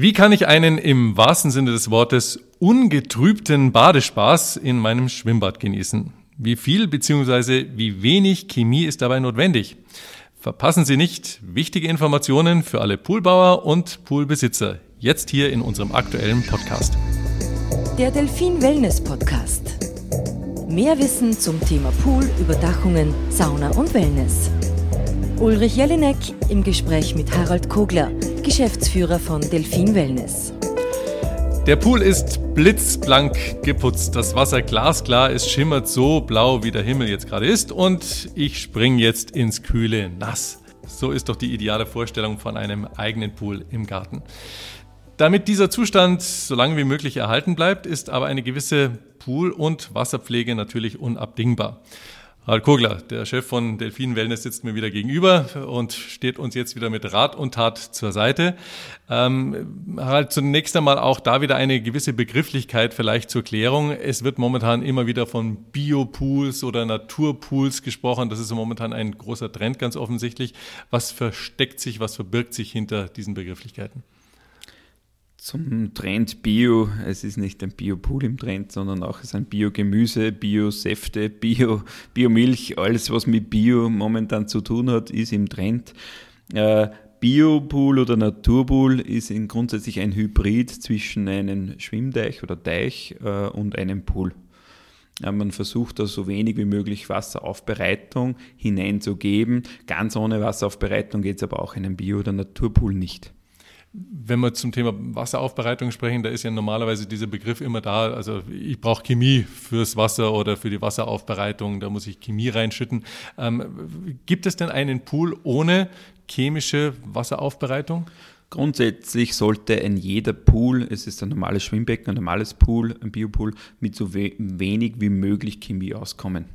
Wie kann ich einen im wahrsten Sinne des Wortes ungetrübten Badespaß in meinem Schwimmbad genießen? Wie viel bzw. wie wenig Chemie ist dabei notwendig? Verpassen Sie nicht wichtige Informationen für alle Poolbauer und Poolbesitzer. Jetzt hier in unserem aktuellen Podcast. Der Delfin Wellness Podcast. Mehr Wissen zum Thema Pool, Überdachungen, Sauna und Wellness. Ulrich Jelinek im Gespräch mit Harald Kogler, Geschäftsführer von Delfin Wellness. Der Pool ist blitzblank geputzt. Das Wasser glasklar, es schimmert so blau, wie der Himmel jetzt gerade ist. Und ich springe jetzt ins kühle Nass. So ist doch die ideale Vorstellung von einem eigenen Pool im Garten. Damit dieser Zustand so lange wie möglich erhalten bleibt, ist aber eine gewisse Pool- und Wasserpflege natürlich unabdingbar. Harald Kogler, der Chef von Delfin Wellness, sitzt mir wieder gegenüber und steht uns jetzt wieder mit Rat und Tat zur Seite. Ähm, Harald, zunächst einmal auch da wieder eine gewisse Begrifflichkeit vielleicht zur Klärung. Es wird momentan immer wieder von Biopools oder Naturpools gesprochen. Das ist momentan ein großer Trend, ganz offensichtlich. Was versteckt sich, was verbirgt sich hinter diesen Begrifflichkeiten? Zum Trend Bio. Es ist nicht ein Bio-Pool im Trend, sondern auch es sind Bio-Gemüse, Bio-Säfte, Bio, Bio-Milch. Alles, was mit Bio momentan zu tun hat, ist im Trend. Äh, Biopool oder Naturpool ist grundsätzlich ein Hybrid zwischen einem Schwimmteich oder Teich äh, und einem Pool. Äh, man versucht da so wenig wie möglich Wasseraufbereitung hineinzugeben. Ganz ohne Wasseraufbereitung geht es aber auch in einem Bio- oder Naturpool nicht. Wenn wir zum Thema Wasseraufbereitung sprechen, da ist ja normalerweise dieser Begriff immer da. Also ich brauche Chemie fürs Wasser oder für die Wasseraufbereitung, da muss ich Chemie reinschütten. Ähm, gibt es denn einen Pool ohne chemische Wasseraufbereitung? Grundsätzlich sollte ein jeder Pool, es ist ein normales Schwimmbecken, ein normales Pool, ein Biopool, mit so wenig wie möglich Chemie auskommen.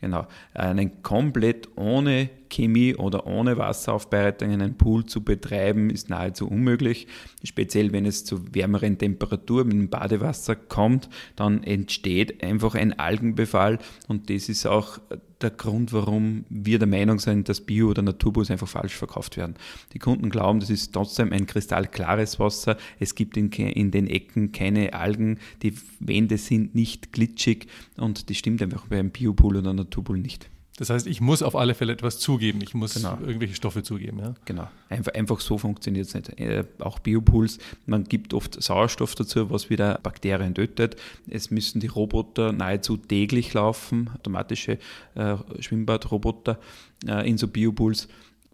Genau. Einen komplett ohne Chemie oder ohne Wasseraufbereitung einen Pool zu betreiben, ist nahezu unmöglich. Speziell wenn es zu wärmeren Temperaturen mit dem Badewasser kommt, dann entsteht einfach ein Algenbefall und das ist auch der Grund, warum wir der Meinung sind, dass Bio- oder Naturbus einfach falsch verkauft werden. Die Kunden glauben, das ist trotzdem ein kristallklares Wasser. Es gibt in, in den Ecken keine Algen. Die Wände sind nicht glitschig und das stimmt einfach beim Biopool oder Naturpool nicht. Das heißt, ich muss auf alle Fälle etwas zugeben. Ich muss genau. irgendwelche Stoffe zugeben. Ja? Genau. Einfach, einfach so funktioniert es nicht. Äh, auch Biopools, man gibt oft Sauerstoff dazu, was wieder Bakterien tötet. Es müssen die Roboter nahezu täglich laufen, automatische äh, Schwimmbadroboter äh, in so Biopools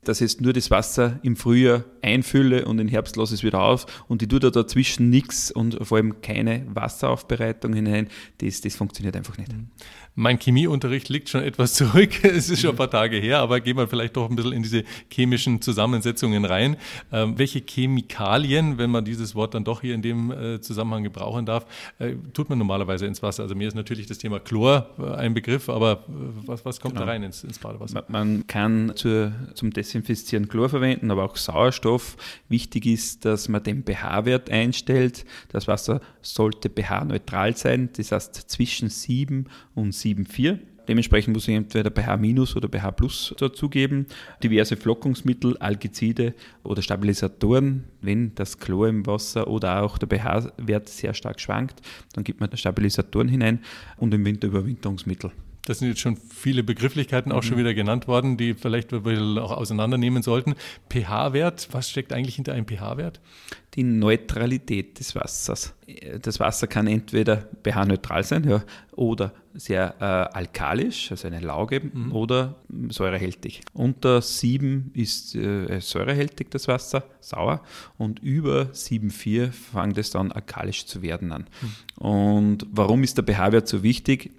dass ich nur das Wasser im Frühjahr einfülle und im Herbst lasse ich es wieder auf und ich tue da dazwischen nichts und vor allem keine Wasseraufbereitung hinein, das, das funktioniert einfach nicht. Mhm. Mein Chemieunterricht liegt schon etwas zurück. Es ist schon ein paar Tage her, aber gehen wir vielleicht doch ein bisschen in diese chemischen Zusammensetzungen rein. Ähm, welche Chemikalien, wenn man dieses Wort dann doch hier in dem äh, Zusammenhang gebrauchen darf, äh, tut man normalerweise ins Wasser? Also mir ist natürlich das Thema Chlor äh, ein Begriff, aber äh, was, was kommt genau. da rein ins, ins Badewasser? Man, man kann zur, zum Desinfizieren Chlor verwenden, aber auch Sauerstoff. Wichtig ist, dass man den pH-Wert einstellt. Das Wasser sollte pH-neutral sein, das heißt zwischen 7 und 7 7,4. Dementsprechend muss ich entweder pH- oder pH plus dazugeben. Diverse Flockungsmittel, Algizide oder Stabilisatoren, wenn das Chlor im Wasser oder auch der pH-Wert sehr stark schwankt, dann gibt man Stabilisatoren hinein und im Winter Überwinterungsmittel. Das sind jetzt schon viele Begrifflichkeiten auch mhm. schon wieder genannt worden, die vielleicht wir auch auseinandernehmen sollten. pH-Wert, was steckt eigentlich hinter einem pH-Wert? Die Neutralität des Wassers. Das Wasser kann entweder pH-neutral sein ja, oder sehr äh, alkalisch, also eine Lauge, mhm. oder säurehältig. Unter 7 ist äh, säurehältig das Wasser, sauer, und über 7,4 fängt es dann alkalisch zu werden an. Mhm. Und warum ist der pH-Wert so wichtig?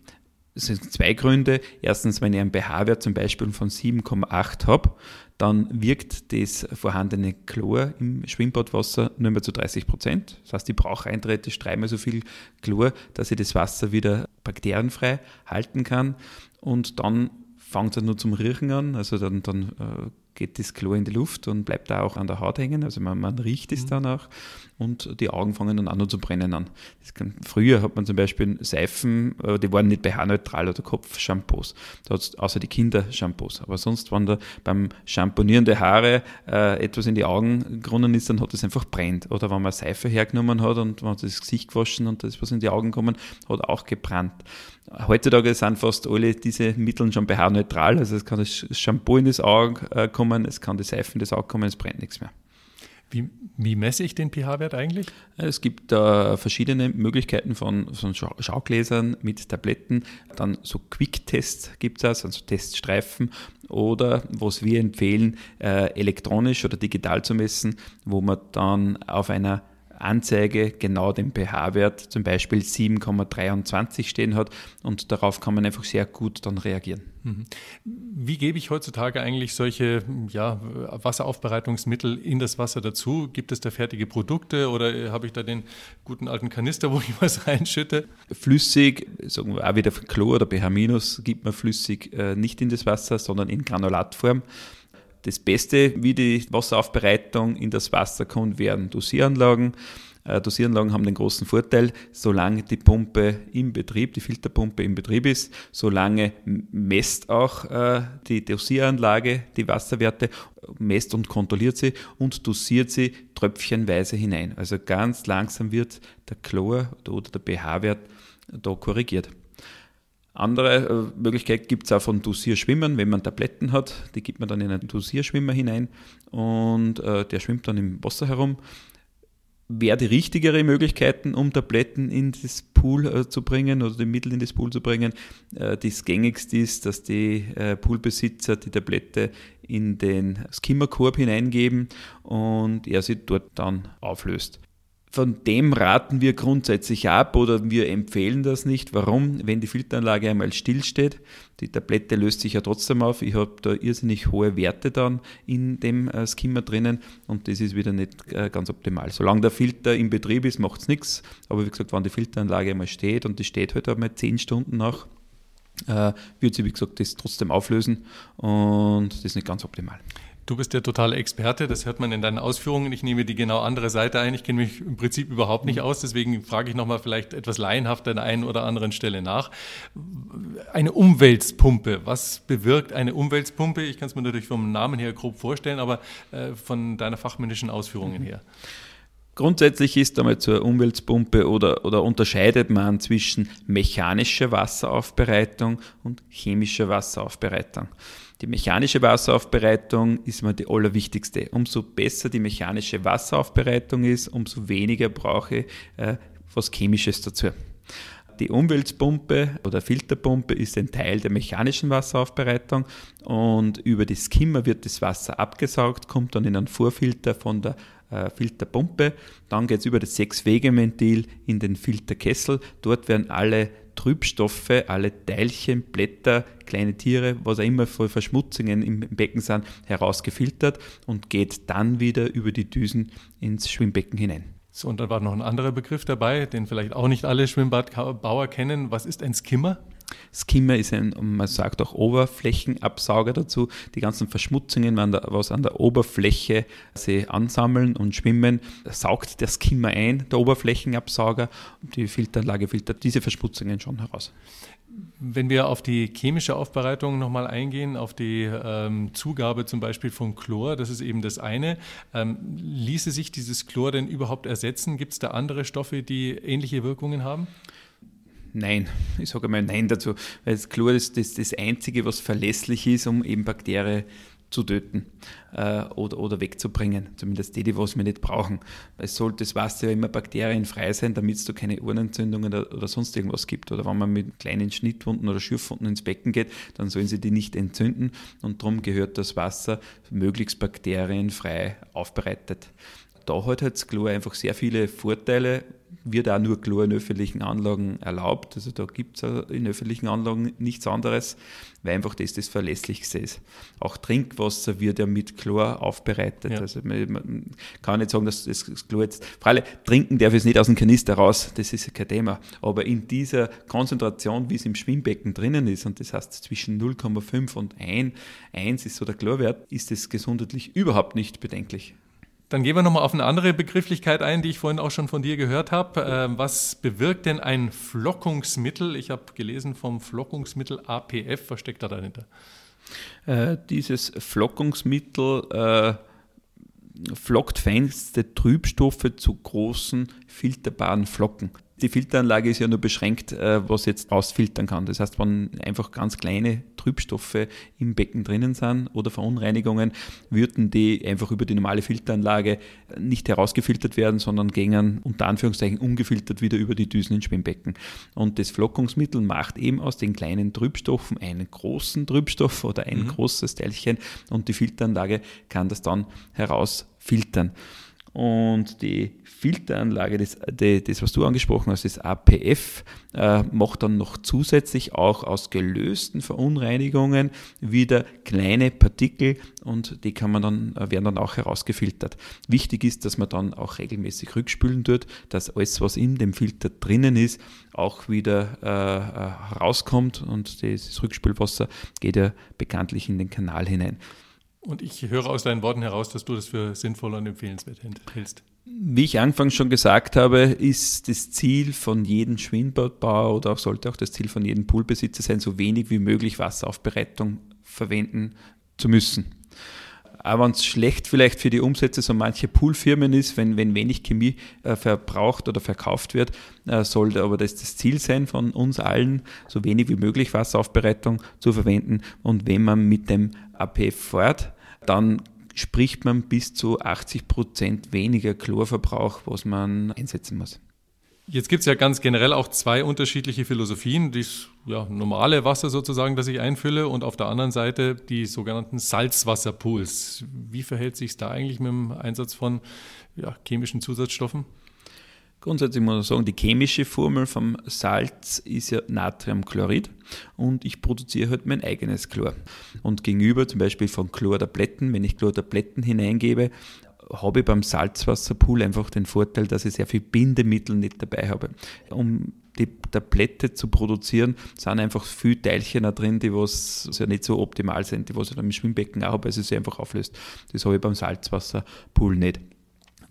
Es sind zwei Gründe. Erstens, wenn ich einen pH-Wert zum Beispiel von 7,8 habe, dann wirkt das vorhandene Chlor im Schwimmbadwasser nur mehr zu 30 Prozent. Das heißt, ich brauche eindeutig dreimal so viel Chlor, dass ich das Wasser wieder bakterienfrei halten kann. Und dann fängt es nur zum Riechen an. Also dann, dann äh, geht das Chlor in die Luft und bleibt da auch an der Haut hängen. Also man, man riecht es mhm. dann auch und die Augen fangen dann an nur zu brennen an. Kann, früher hat man zum Beispiel Seifen, äh, die waren nicht pH-neutral oder Kopfshampoos, außer die Kindershampoos. Aber sonst, wenn da beim Shampoonieren der Haare äh, etwas in die Augen gerunnen ist, dann hat es einfach brennt. Oder wenn man Seife hergenommen hat und man hat das Gesicht gewaschen und da ist was in die Augen gekommen, hat auch gebrannt. Heutzutage sind fast alle diese Mittel schon pH-neutral, also es kann das Shampoo in das Auge äh, kommen, es kann die Seife in das Auge kommen, es brennt nichts mehr. Wie, wie messe ich den pH-Wert eigentlich? Es gibt äh, verschiedene Möglichkeiten von, von Schaugläsern mit Tabletten. Dann so Quick-Tests gibt es, also Teststreifen. Oder was wir empfehlen, äh, elektronisch oder digital zu messen, wo man dann auf einer Anzeige genau den pH-Wert, zum Beispiel 7,23 stehen hat und darauf kann man einfach sehr gut dann reagieren. Wie gebe ich heutzutage eigentlich solche ja, Wasseraufbereitungsmittel in das Wasser dazu? Gibt es da fertige Produkte oder habe ich da den guten alten Kanister, wo ich was reinschütte? Flüssig, sagen wir auch wieder Chlor oder pH- gibt man flüssig äh, nicht in das Wasser, sondern in Granulatform. Das Beste, wie die Wasseraufbereitung in das Wasser kommt, wären Dosieranlagen. Äh, Dosieranlagen haben den großen Vorteil, solange die Pumpe im Betrieb, die Filterpumpe im Betrieb ist, solange messt auch äh, die Dosieranlage die Wasserwerte, messt und kontrolliert sie und dosiert sie tröpfchenweise hinein. Also ganz langsam wird der Chlor oder der pH-Wert da korrigiert. Andere äh, Möglichkeit gibt es auch von Dosierschwimmen, wenn man Tabletten hat, die gibt man dann in einen Dosierschwimmer hinein und äh, der schwimmt dann im Wasser herum. Wäre die richtigere Möglichkeiten, um Tabletten in das Pool äh, zu bringen oder die Mittel in das Pool zu bringen. Äh, das gängigste ist, dass die äh, Poolbesitzer die Tablette in den Skimmerkorb hineingeben und er sie dort dann auflöst. Von dem raten wir grundsätzlich ab oder wir empfehlen das nicht. Warum? Wenn die Filteranlage einmal stillsteht, die Tablette löst sich ja trotzdem auf. Ich habe da irrsinnig hohe Werte dann in dem äh, Skimmer drinnen und das ist wieder nicht äh, ganz optimal. Solange der Filter im Betrieb ist, macht es nichts. Aber wie gesagt, wenn die Filteranlage einmal steht und die steht halt einmal 10 Stunden nach, äh, wird sie, wie gesagt, das trotzdem auflösen und das ist nicht ganz optimal. Du bist der totale Experte, das hört man in deinen Ausführungen. Ich nehme die genau andere Seite ein. Ich kenne mich im Prinzip überhaupt nicht aus, deswegen frage ich nochmal vielleicht etwas laienhaft an der einen oder anderen Stelle nach. Eine Umweltpumpe, was bewirkt eine Umweltpumpe? Ich kann es mir natürlich vom Namen her grob vorstellen, aber äh, von deiner fachmännischen Ausführungen her. Grundsätzlich ist einmal zur Umweltpumpe oder, oder unterscheidet man zwischen mechanischer Wasseraufbereitung und chemischer Wasseraufbereitung. Die mechanische Wasseraufbereitung ist mal die allerwichtigste. Umso besser die mechanische Wasseraufbereitung ist, umso weniger brauche ich äh, was Chemisches dazu. Die Umweltpumpe oder Filterpumpe ist ein Teil der mechanischen Wasseraufbereitung und über die Skimmer wird das Wasser abgesaugt, kommt dann in einen Vorfilter von der äh, Filterpumpe. Dann geht es über das Sechs-Wege-Ventil in den Filterkessel. Dort werden alle Trübstoffe, alle Teilchen, Blätter, kleine Tiere, was auch immer für Verschmutzungen im Becken sind, herausgefiltert und geht dann wieder über die Düsen ins Schwimmbecken hinein. So, und da war noch ein anderer Begriff dabei, den vielleicht auch nicht alle Schwimmbadbauer kennen. Was ist ein Skimmer? Skimmer ist ein, man sagt auch Oberflächenabsauger dazu. Die ganzen Verschmutzungen, was an der Oberfläche sie ansammeln und schwimmen, saugt der Skimmer ein, der Oberflächenabsauger. Und die Filteranlage filtert diese Verschmutzungen schon heraus. Wenn wir auf die chemische Aufbereitung nochmal eingehen, auf die ähm, Zugabe zum Beispiel von Chlor, das ist eben das eine. Ähm, ließe sich dieses Chlor denn überhaupt ersetzen? Gibt es da andere Stoffe, die ähnliche Wirkungen haben? Nein, ich sage mal Nein dazu, weil das Chlor ist das, das Einzige, was verlässlich ist, um eben Bakterien zu töten äh, oder, oder wegzubringen. Zumindest die, die was wir nicht brauchen. Es sollte das Wasser ja immer bakterienfrei sein, damit es da keine Ohrenentzündungen oder, oder, sonst irgendwas gibt. Oder wenn man mit kleinen Schnittwunden oder Schürfwunden ins Becken geht, dann sollen sie die nicht entzünden und darum gehört das Wasser möglichst bakterienfrei aufbereitet da hat halt das Chlor einfach sehr viele Vorteile, wird auch nur Chlor in öffentlichen Anlagen erlaubt. Also da gibt es in öffentlichen Anlagen nichts anderes, weil einfach das das Verlässlichste ist. Auch Trinkwasser wird ja mit Chlor aufbereitet. Ja. Also man, man, kann nicht sagen, dass das Chlor jetzt, freilich, trinken darf es nicht aus dem Kanister raus, das ist ja kein Thema. Aber in dieser Konzentration, wie es im Schwimmbecken drinnen ist, und das heißt zwischen 0,5 und 1, 1 ist so der Chlorwert, ist es gesundheitlich überhaupt nicht bedenklich. Dann gehen wir nochmal auf eine andere Begrifflichkeit ein, die ich vorhin auch schon von dir gehört habe. Ähm, was bewirkt denn ein Flockungsmittel? Ich habe gelesen vom Flockungsmittel APF. Was steckt da dahinter? Äh, dieses Flockungsmittel äh, flockt feinste Trübstoffe zu großen filterbaren Flocken. Die Filteranlage ist ja nur beschränkt, äh, was jetzt ausfiltern kann. Das heißt, wenn einfach ganz kleine Trübstoffe im Becken drinnen sind oder Verunreinigungen, würden die einfach über die normale Filteranlage nicht herausgefiltert werden, sondern gingen unter Anführungszeichen ungefiltert wieder über die Düsen ins Schwimmbecken. Und das Flockungsmittel macht eben aus den kleinen Trübstoffen einen großen Trübstoff oder ein mhm. großes Teilchen und die Filteranlage kann das dann herausfiltern. Und die Filteranlage, das, das, was du angesprochen hast, das APF, äh, macht dann noch zusätzlich auch aus gelösten Verunreinigungen wieder kleine Partikel und die kann man dann, äh, werden dann auch herausgefiltert. Wichtig ist, dass man dann auch regelmäßig rückspülen tut, dass alles, was in dem Filter drinnen ist, auch wieder äh, äh herauskommt und das Rückspülwasser geht ja bekanntlich in den Kanal hinein. Und ich höre aus deinen Worten heraus, dass du das für sinnvoll und empfehlenswert hältst. Wie ich anfangs schon gesagt habe, ist das Ziel von jedem Schwimmbadbauer oder auch sollte auch das Ziel von jedem Poolbesitzer sein, so wenig wie möglich Wasseraufbereitung verwenden zu müssen. Aber wenn es schlecht vielleicht für die Umsätze so manche Poolfirmen ist, wenn, wenn wenig Chemie äh, verbraucht oder verkauft wird, äh, sollte aber das das Ziel sein von uns allen, so wenig wie möglich Wasseraufbereitung zu verwenden. Und wenn man mit dem AP fährt, dann spricht man bis zu 80 Prozent weniger Chlorverbrauch, was man einsetzen muss. Jetzt gibt es ja ganz generell auch zwei unterschiedliche Philosophien. Das ja, normale Wasser sozusagen, das ich einfülle und auf der anderen Seite die sogenannten Salzwasserpools. Wie verhält sich es da eigentlich mit dem Einsatz von ja, chemischen Zusatzstoffen? Grundsätzlich muss man sagen, die chemische Formel vom Salz ist ja Natriumchlorid und ich produziere halt mein eigenes Chlor. Und gegenüber zum Beispiel von Chlortabletten, wenn ich Chlortabletten hineingebe, habe ich beim Salzwasserpool einfach den Vorteil, dass ich sehr viel Bindemittel nicht dabei habe. Um die Tablette zu produzieren, sind einfach viele Teilchen da drin, die was ja nicht so optimal sind, die was ich dann im Schwimmbecken auch habe, weil sie sich einfach auflöst. Das habe ich beim Salzwasserpool nicht.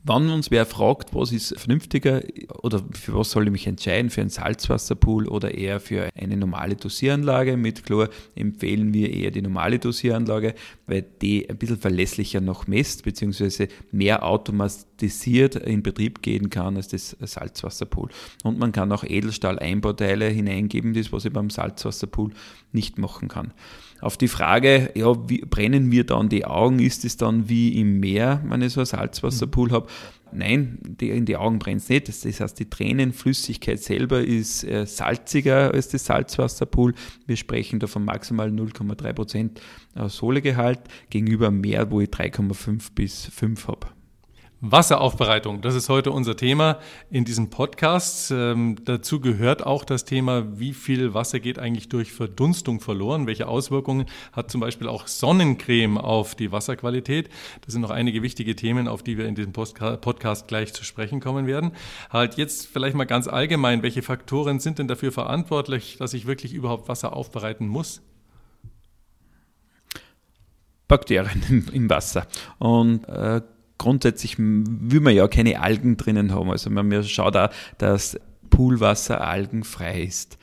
Wenn uns wer fragt, was ist vernünftiger oder für was soll ich mich entscheiden, für einen Salzwasserpool oder eher für eine normale Dosieranlage? Mit Chlor, empfehlen wir eher die normale Dosieranlage, weil die ein bisschen verlässlicher noch messt, beziehungsweise mehr automatisiert in Betrieb gehen kann als das Salzwasserpool. Und man kann auch Edelstahl-Einbauteile hineingeben, das was ich beim Salzwasserpool nicht machen kann. Auf die Frage, ja, wie brennen mir dann die Augen? Ist es dann wie im Meer, wenn ich so ein Salzwasserpool habe? Nein, die, in die Augen brennt es nicht. Das, heißt, die Tränenflüssigkeit selber ist äh, salziger als das Salzwasserpool. Wir sprechen da von maximal 0,3% äh, Sohlegehalt gegenüber Meer, wo ich 3,5 bis 5 habe. Wasseraufbereitung, das ist heute unser Thema in diesem Podcast. Ähm, dazu gehört auch das Thema, wie viel Wasser geht eigentlich durch Verdunstung verloren, welche Auswirkungen hat zum Beispiel auch Sonnencreme auf die Wasserqualität. Das sind noch einige wichtige Themen, auf die wir in diesem Podcast gleich zu sprechen kommen werden. Halt jetzt vielleicht mal ganz allgemein, welche Faktoren sind denn dafür verantwortlich, dass ich wirklich überhaupt Wasser aufbereiten muss? Bakterien im Wasser. Und äh, grundsätzlich will man ja keine Algen drinnen haben. Also man schaut auch, dass Poolwasser algenfrei ist.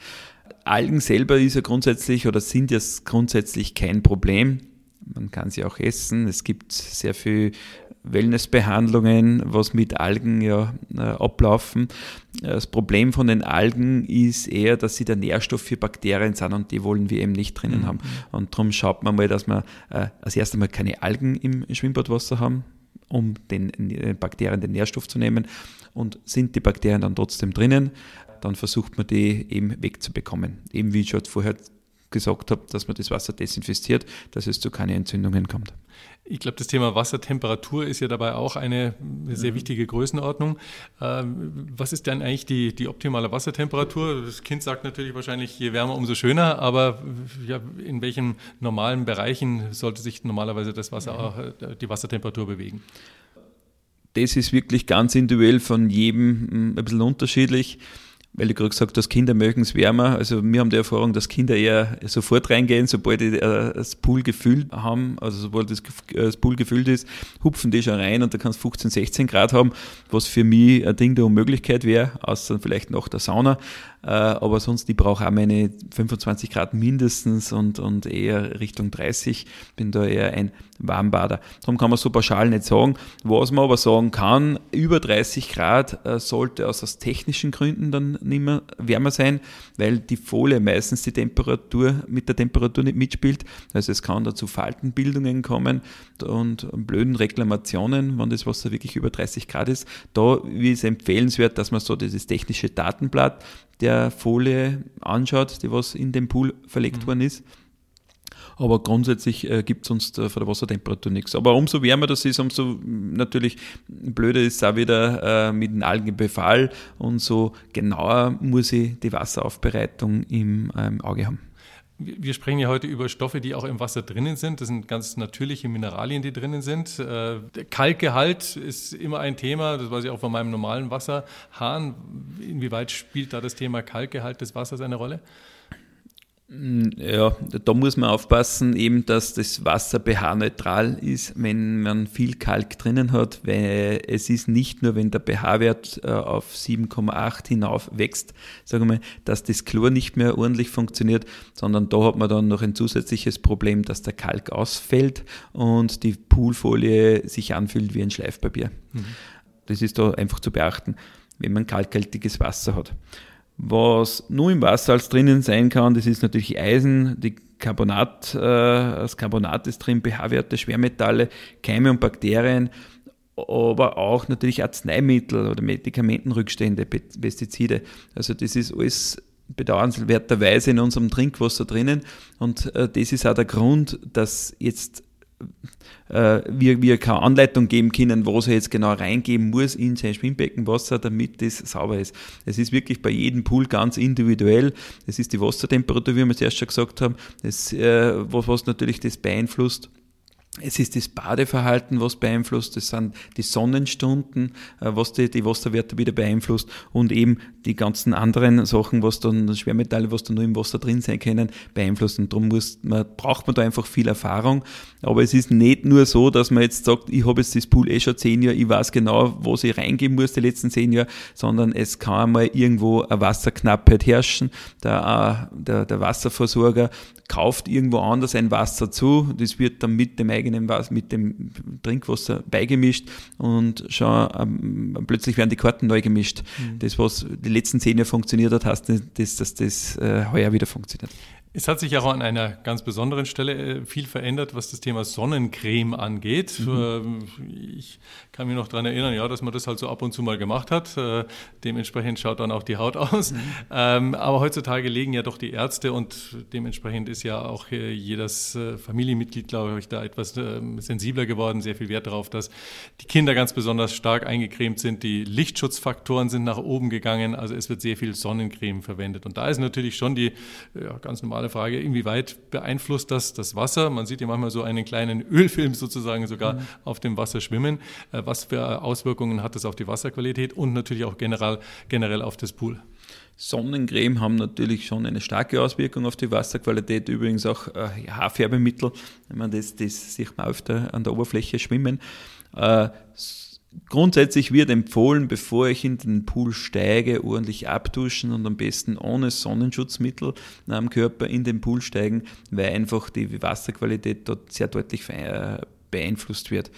Algen selber ist ja grundsätzlich oder sind ja grundsätzlich kein Problem. Man kann sie auch essen. Es gibt sehr viel Wellnessbehandlungen, was mit Algen ja äh, ablaufen. Das Problem von den Algen ist eher, dass sie der Nährstoff für Bakterien sind und die wollen wir eben nicht drinnen mhm. haben. Und darum schaut man mal, dass wir äh, als erstes mal keine Algen im Schwimmbadwasser haben um den äh, Bakterien den Nährstoff zu nehmen. Und sind die Bakterien dann trotzdem drinnen, dann versucht man die eben wegzubekommen. Eben wie ich schon vorher gesagt habe, dass man das Wasser desinfiziert, dass es zu keinen Entzündungen kommt. Ich glaube, das Thema Wassertemperatur ist ja dabei auch eine sehr mhm. wichtige Größenordnung. Ähm, was ist denn eigentlich die, die optimale Wassertemperatur? Das Kind sagt natürlich wahrscheinlich, je wärmer, umso schöner, aber ja, in welchen normalen Bereichen sollte sich normalerweise das Wasser, auch, äh, die Wassertemperatur bewegen? Das ist wirklich ganz individuell von jedem hm, ein bisschen unterschiedlich weil du gerade gesagt hast, Kinder mögen es wärmer. Also wir haben die Erfahrung, dass Kinder eher sofort reingehen, sobald die äh, das Pool gefüllt haben, also sobald das, das, Pool gefüllt ist, hupfen die schon rein und da kannst 15, 16 Grad haben, was für mich ein Ding der Unmöglichkeit wäre, außer vielleicht nach der Sauna. Äh, aber sonst, ich brauche auch meine 25 Grad mindestens und, und eher Richtung 30. Bin da eher ein Warmbader. Darum kann man so pauschal nicht sagen. Was man aber sagen kann, über 30 Grad äh, sollte aus, aus technischen Gründen dann nicht mehr wärmer sein, weil die Folie meistens die Temperatur mit der Temperatur nicht mitspielt. Also es kann da zu Faltenbildungen kommen und blöden Reklamationen, wenn das Wasser wirklich über 30 Grad ist. Da ist empfehlenswert, dass man so dieses technische Datenblatt der Folie anschaut, die was in den Pool verlegt mhm. worden ist. Aber grundsätzlich äh, gibt es uns da von der Wassertemperatur nichts. Aber umso wärmer das ist, umso natürlich blöder ist es auch wieder äh, mit dem Algenbefall und so genauer muss ich die Wasseraufbereitung im ähm, Auge haben. Wir sprechen ja heute über Stoffe, die auch im Wasser drinnen sind. Das sind ganz natürliche Mineralien, die drinnen sind. Äh, Kalkgehalt ist immer ein Thema, das weiß ich auch von meinem normalen Wasserhahn. Inwieweit spielt da das Thema Kalkgehalt des Wassers eine Rolle? Ja, da muss man aufpassen, eben, dass das Wasser pH-neutral ist, wenn man viel Kalk drinnen hat, weil es ist nicht nur, wenn der pH-Wert äh, auf 7,8 hinauf wächst, sagen wir dass das Chlor nicht mehr ordentlich funktioniert, sondern da hat man dann noch ein zusätzliches Problem, dass der Kalk ausfällt und die Poolfolie sich anfühlt wie ein Schleifpapier. Mhm. Das ist da einfach zu beachten, wenn man kalkhaltiges Wasser hat. Was nur im Wasser als drinnen sein kann, das ist natürlich Eisen, die Carbonat, äh, das Carbonat ist drin, pH-Werte, Schwermetalle, Keime und Bakterien, aber auch natürlich Arzneimittel oder Medikamentenrückstände, Pestizide. Also das ist alles bedauernswerterweise in unserem Trinkwasser drinnen und äh, das ist auch der Grund, dass jetzt äh, wir, wir keine Anleitung geben können, was er jetzt genau reingeben muss in sein Schwimmbeckenwasser, damit das sauber ist. Es ist wirklich bei jedem Pool ganz individuell. Es ist die Wassertemperatur, wie wir es erst schon gesagt haben, das, äh, was, was natürlich das beeinflusst. Es ist das Badeverhalten, was beeinflusst, es sind die Sonnenstunden, äh, was die, die Wasserwerte wieder beeinflusst und eben die ganzen anderen Sachen, was dann Schwermetalle, was dann nur im Wasser drin sein können, beeinflussen. Darum muss man, braucht man da einfach viel Erfahrung. Aber es ist nicht nur so, dass man jetzt sagt, ich habe jetzt das Pool eh schon zehn Jahre, ich weiß genau, was ich reingeben muss die letzten zehn Jahre, sondern es kann einmal irgendwo eine Wasserknappheit herrschen. Der, äh, der, der Wasserversorger kauft irgendwo anders ein Wasser zu, das wird dann mit dem eigenen Wasser, mit dem Trinkwasser beigemischt und schon ähm, plötzlich werden die Karten neu gemischt. Mhm. Das, was die letzten zehn Jahre funktioniert hat, heißt dass, dass das äh, heuer wieder funktioniert. Es hat sich auch an einer ganz besonderen Stelle äh, viel verändert, was das Thema Sonnencreme angeht. Mhm. Ich kann mich noch daran erinnern, ja, dass man das halt so ab und zu mal gemacht hat. Äh, dementsprechend schaut dann auch die Haut aus. Mhm. Ähm, aber heutzutage legen ja doch die Ärzte und dementsprechend ist ja auch äh, jedes Familienmitglied, glaube ich, da etwas sensibler geworden, sehr viel Wert darauf, dass die Kinder ganz besonders stark eingecremt sind. Die Lichtschutzfaktoren sind nach oben gegangen. Also es wird sehr viel Sonnencreme verwendet. Und da ist natürlich schon die ja, ganz normale zentrale Frage, inwieweit beeinflusst das das Wasser? Man sieht ja manchmal so einen kleinen Ölfilm sozusagen sogar mhm. auf dem Wasser schwimmen. Äh, was für Auswirkungen hat das auf die Wasserqualität und natürlich auch generell, generell auf das Pool? Sonnencreme haben natürlich schon eine starke Auswirkung auf die Wasserqualität, übrigens auch äh, Haarfärbemittel, wenn man das, das sieht man öfter an der Oberfläche schwimmen. Äh, Grundsätzlich wird empfohlen, bevor ich in den Pool steige, ordentlich abduschen und am besten ohne Sonnenschutzmittel am Körper in den Pool steigen, weil einfach die Wasserqualität dort sehr deutlich beeinflusst wird.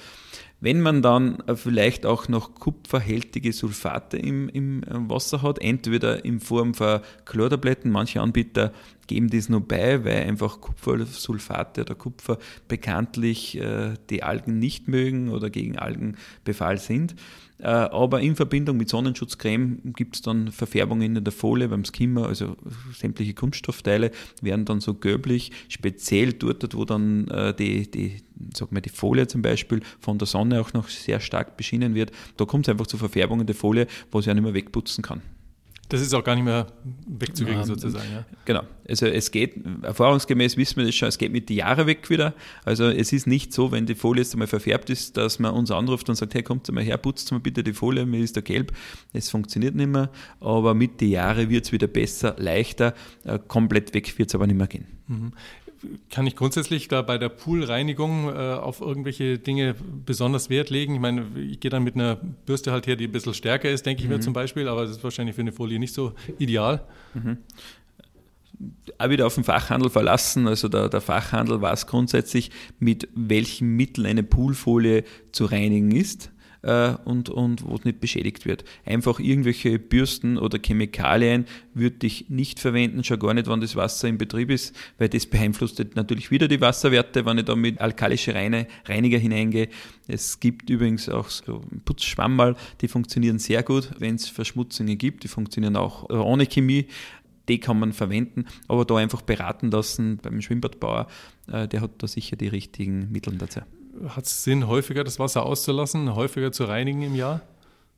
Wenn man dann vielleicht auch noch kupferhältige Sulfate im, im Wasser hat, entweder in Form von Chlortabletten, manche Anbieter geben das nur bei, weil einfach Kupfersulfate oder Kupfer bekanntlich äh, die Algen nicht mögen oder gegen Algenbefall sind. Äh, aber in Verbindung mit Sonnenschutzcreme gibt es dann Verfärbungen in der Folie beim Skimmer, also sämtliche Kunststoffteile werden dann so gelblich, speziell dort, wo dann äh, die, die, sag mal, die Folie zum Beispiel von der Sonne auch noch sehr stark beschienen wird. Da kommt es einfach zu Verfärbungen der Folie, wo sie ja nicht mehr wegputzen kann. Das ist auch gar nicht mehr wegzukriegen ja, sozusagen. Ja. Genau. Also es geht, erfahrungsgemäß wissen wir das schon, es geht mit den Jahren weg wieder. Also es ist nicht so, wenn die Folie jetzt einmal verfärbt ist, dass man uns anruft und sagt, hey, kommt mal her, putzt mal bitte die Folie, mir ist da gelb. Es funktioniert nicht mehr, aber mit den Jahren wird es wieder besser, leichter. Äh, komplett weg wird es aber nicht mehr gehen. Mhm kann ich grundsätzlich da bei der Poolreinigung äh, auf irgendwelche Dinge besonders Wert legen? Ich meine, ich gehe dann mit einer Bürste halt her, die ein bisschen stärker ist, denke ich mhm. mir zum Beispiel, aber das ist wahrscheinlich für eine Folie nicht so ideal. Mhm. Auch wieder auf den Fachhandel verlassen. Also der, der Fachhandel weiß grundsätzlich, mit welchen Mitteln eine Poolfolie zu reinigen ist äh, und, und wo es nicht beschädigt wird. Einfach irgendwelche Bürsten oder Chemikalien würde ich nicht verwenden, schon gar nicht, wenn das Wasser im Betrieb ist, weil das beeinflusst natürlich wieder die Wasserwerte, wenn ich da mit alkalische Reine, Reiniger hineingehe. Es gibt übrigens auch so Putzschwammerl, die funktionieren sehr gut, wenn es Verschmutzungen gibt. Die funktionieren auch ohne Chemie die kann man verwenden, aber da einfach beraten lassen beim Schwimmbadbauer, äh, der hat da sicher die richtigen Mittel dazu hat es Sinn, häufiger das Wasser auszulassen, häufiger zu reinigen im Jahr?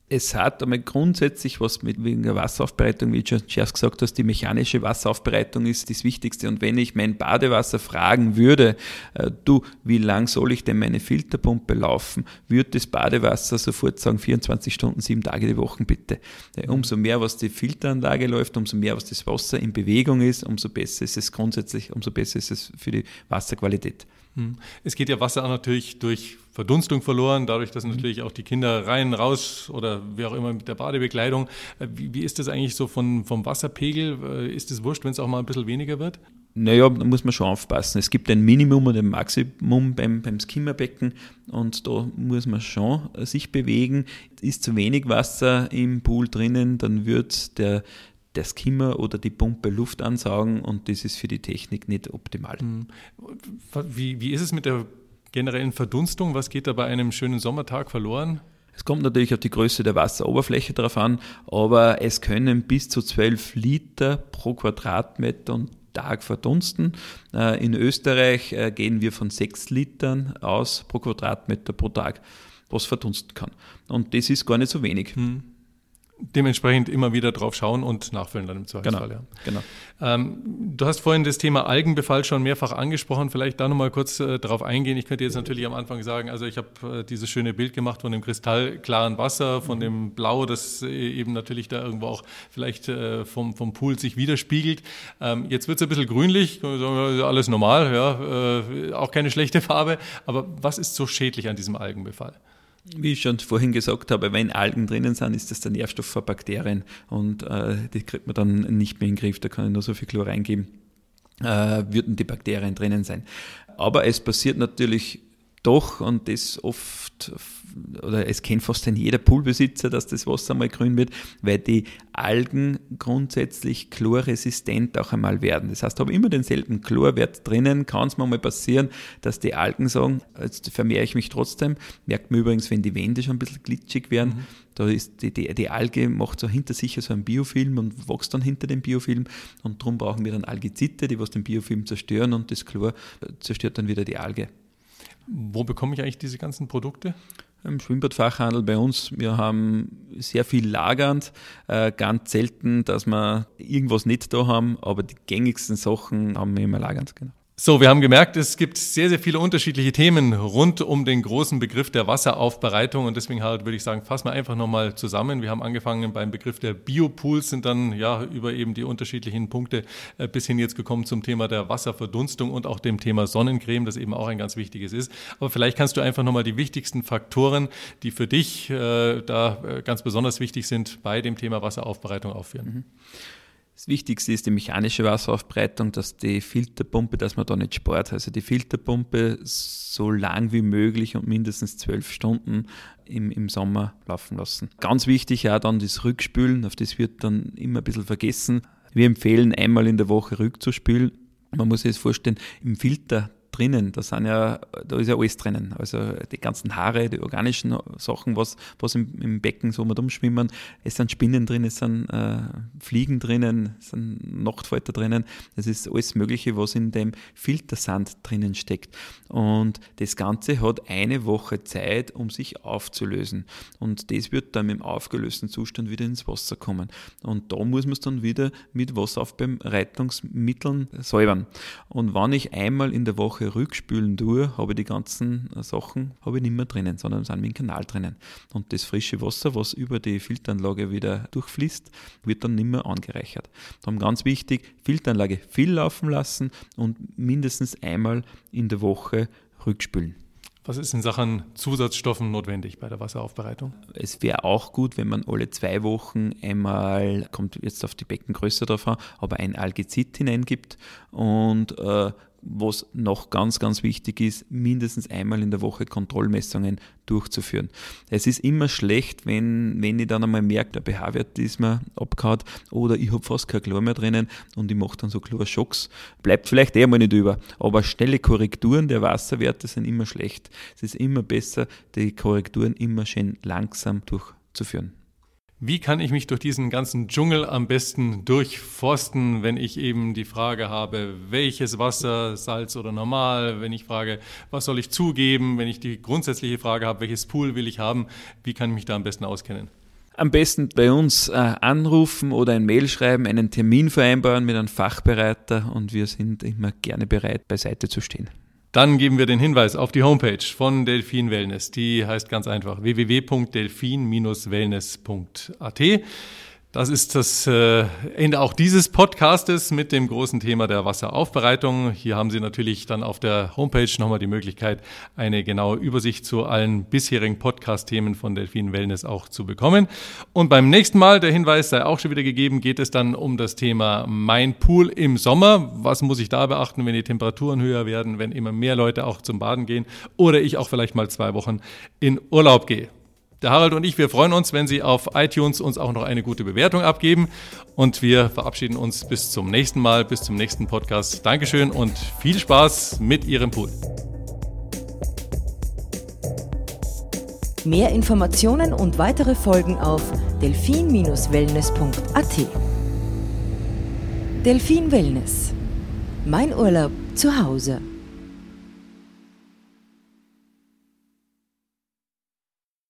Es hat einmal grundsätzlich was mit wegen der Wasseraufbereitung, wie du schon gesagt hast, die mechanische Wasseraufbereitung ist das Wichtigste. Und wenn ich mein Badewasser fragen würde, äh, du, wie lang soll ich denn meine Filterpumpe laufen, würde das Badewasser sofort sagen, 24 Stunden, sieben Tage die Woche bitte. Äh, umso mehr, was die Filteranlage läuft, umso mehr, was das Wasser in Bewegung ist, umso besser ist es grundsätzlich, umso besser ist es für die Wasserqualität. Hm. Es geht ja Wasser auch natürlich durch Verdunstung verloren, dadurch, dass natürlich auch die Kinder rein, raus oder wie auch immer mit der Badebekleidung. Äh, wie, wie ist das eigentlich so von, vom Wasserpegel? Äh, ist es wurscht, wenn es auch mal ein bisschen weniger wird? Naja, da muss man schon aufpassen. Es gibt ein Minimum und ein Maximum beim, beim Skimmerbecken und da muss man schon sich bewegen. Ist zu wenig Wasser im Pool drinnen, dann wird der, der Skimmer oder die Pumpe Luft ansaugen und das ist für die Technik nicht optimal. Hm. Wie, wie ist es mit der generellen Verdunstung? Was geht da bei einem schönen Sommertag verloren? Es kommt natürlich auf die Größe der Wasseroberfläche drauf an, aber es können bis zu 12 Liter pro Quadratmeter und Tag verdunsten. Äh, in Österreich äh, gehen wir von 6 Litern aus pro Quadratmeter pro Tag, was verdunsten kann. Und das ist gar nicht so wenig. Hm dementsprechend immer wieder drauf schauen und nachfüllen dann im Zweifelsfall. Genau, ja. genau. Ähm, du hast vorhin das Thema Algenbefall schon mehrfach angesprochen. Vielleicht da nochmal kurz äh, darauf eingehen. Ich könnte jetzt natürlich am Anfang sagen, also ich habe äh, dieses schöne Bild gemacht von dem kristallklaren Wasser, von dem Blau, das äh, eben natürlich da irgendwo auch vielleicht äh, vom, vom Pool sich widerspiegelt. Ähm, jetzt wird es ein bisschen grünlich, alles normal, ja, äh, auch keine schlechte Farbe. Aber was ist so schädlich an diesem Algenbefall? Wie ich schon vorhin gesagt habe, wenn Algen drinnen sind, ist das der Nährstoff für Bakterien und äh, die kriegt man dann nicht mehr in den Griff. Da kann ich nur so viel Chlor reingeben, äh, würden die Bakterien drinnen sein. Aber es passiert natürlich doch, und das oft, oder es kennt fast jeder Poolbesitzer, dass das Wasser mal grün wird, weil die Algen grundsätzlich chlorresistent auch einmal werden. Das heißt, habe immer denselben Chlorwert drinnen, kann es mir mal passieren, dass die Algen sagen, jetzt vermehre ich mich trotzdem. Merkt man übrigens, wenn die Wände schon ein bisschen glitschig werden, mhm. da ist die, die, die, Alge macht so hinter sich so einen Biofilm und wächst dann hinter dem Biofilm und darum brauchen wir dann Algizide, die was den Biofilm zerstören und das Chlor zerstört dann wieder die Alge. Wo bekomme ich eigentlich diese ganzen Produkte? Im Schwimmbadfachhandel bei uns. Wir haben sehr viel lagernd, äh, ganz selten, dass wir irgendwas nicht da haben, aber die gängigsten Sachen haben wir immer lagernd. Genau. So, wir haben gemerkt, es gibt sehr, sehr viele unterschiedliche Themen rund um den großen Begriff der Wasseraufbereitung und deswegen halt würde ich sagen, fassen wir einfach nochmal zusammen. Wir haben angefangen beim Begriff der Biopools, sind dann ja über eben die unterschiedlichen Punkte äh, bis hin jetzt gekommen zum Thema der Wasserverdunstung und auch dem Thema Sonnencreme, das eben auch ein ganz wichtiges ist. Aber vielleicht kannst du einfach nochmal die wichtigsten Faktoren, die für dich äh, da äh, ganz besonders wichtig sind, bei dem Thema Wasseraufbereitung aufführen. Mhm. Das Wichtigste ist die mechanische Wasseraufbereitung, dass die Filterpumpe, dass man da nicht spart. Also die Filterpumpe so lang wie möglich und mindestens zwölf Stunden im, im Sommer laufen lassen. Ganz wichtig auch dann das Rückspülen, auf das wird dann immer ein bisschen vergessen. Wir empfehlen einmal in der Woche rückzuspülen. Man muss sich das vorstellen, im Filter drinnen. Da sind ja, da ist ja alles drinnen. Also die ganzen Haare, die organischen Sachen, was, was im, im Becken so mit umschwimmen. Es sind Spinnen drin, es sind äh, Fliegen drinnen, es sind Nachtfalter drinnen. Es ist alles Mögliche, was in dem Filtersand drinnen steckt. Und das Ganze hat eine Woche Zeit, um sich aufzulösen. Und das wird dann im aufgelösten Zustand wieder ins Wasser kommen. Und da muss man es dann wieder mit Wasseraufbereitungsmitteln säubern. Und wenn ich einmal in der Woche rückspülen tue, habe ich die ganzen Sachen habe ich nicht mehr drinnen, sondern sind im Kanal drinnen. Und das frische Wasser, was über die Filteranlage wieder durchfließt, wird dann nicht mehr angereichert. Darum ganz wichtig, Filteranlage viel laufen lassen und mindestens einmal in der Woche rückspülen. Was ist in Sachen Zusatzstoffen notwendig bei der Wasseraufbereitung? Es wäre auch gut, wenn man alle zwei Wochen einmal, kommt jetzt auf die Beckengröße drauf an, aber ein Algezid hineingibt und äh, was noch ganz, ganz wichtig ist, mindestens einmal in der Woche Kontrollmessungen durchzuführen. Es ist immer schlecht, wenn, wenn ich dann einmal merke, der pH-Wert ist mir abgehauen oder ich habe fast kein Chlor mehr drinnen und ich mache dann so Chlorschocks. Bleibt vielleicht eher mal nicht über, aber schnelle Korrekturen der Wasserwerte sind immer schlecht. Es ist immer besser, die Korrekturen immer schön langsam durchzuführen. Wie kann ich mich durch diesen ganzen Dschungel am besten durchforsten, wenn ich eben die Frage habe, welches Wasser, Salz oder normal, wenn ich frage, was soll ich zugeben, wenn ich die grundsätzliche Frage habe, welches Pool will ich haben, wie kann ich mich da am besten auskennen? Am besten bei uns äh, anrufen oder ein Mail schreiben, einen Termin vereinbaren mit einem Fachbereiter und wir sind immer gerne bereit, beiseite zu stehen. Dann geben wir den Hinweis auf die Homepage von Delfin Wellness. Die heißt ganz einfach www.delfin-wellness.at. Das ist das äh, Ende auch dieses Podcastes mit dem großen Thema der Wasseraufbereitung. Hier haben Sie natürlich dann auf der Homepage nochmal die Möglichkeit, eine genaue Übersicht zu allen bisherigen Podcast-Themen von Delfin Wellness auch zu bekommen. Und beim nächsten Mal, der Hinweis sei auch schon wieder gegeben, geht es dann um das Thema Mein Pool im Sommer. Was muss ich da beachten, wenn die Temperaturen höher werden, wenn immer mehr Leute auch zum Baden gehen oder ich auch vielleicht mal zwei Wochen in Urlaub gehe. Der Harald und ich, wir freuen uns, wenn Sie auf iTunes uns auch noch eine gute Bewertung abgeben. Und wir verabschieden uns bis zum nächsten Mal, bis zum nächsten Podcast. Dankeschön und viel Spaß mit Ihrem Pool. Mehr Informationen und weitere Folgen auf delfin-wellness.at. Delfin Wellness. Mein Urlaub zu Hause.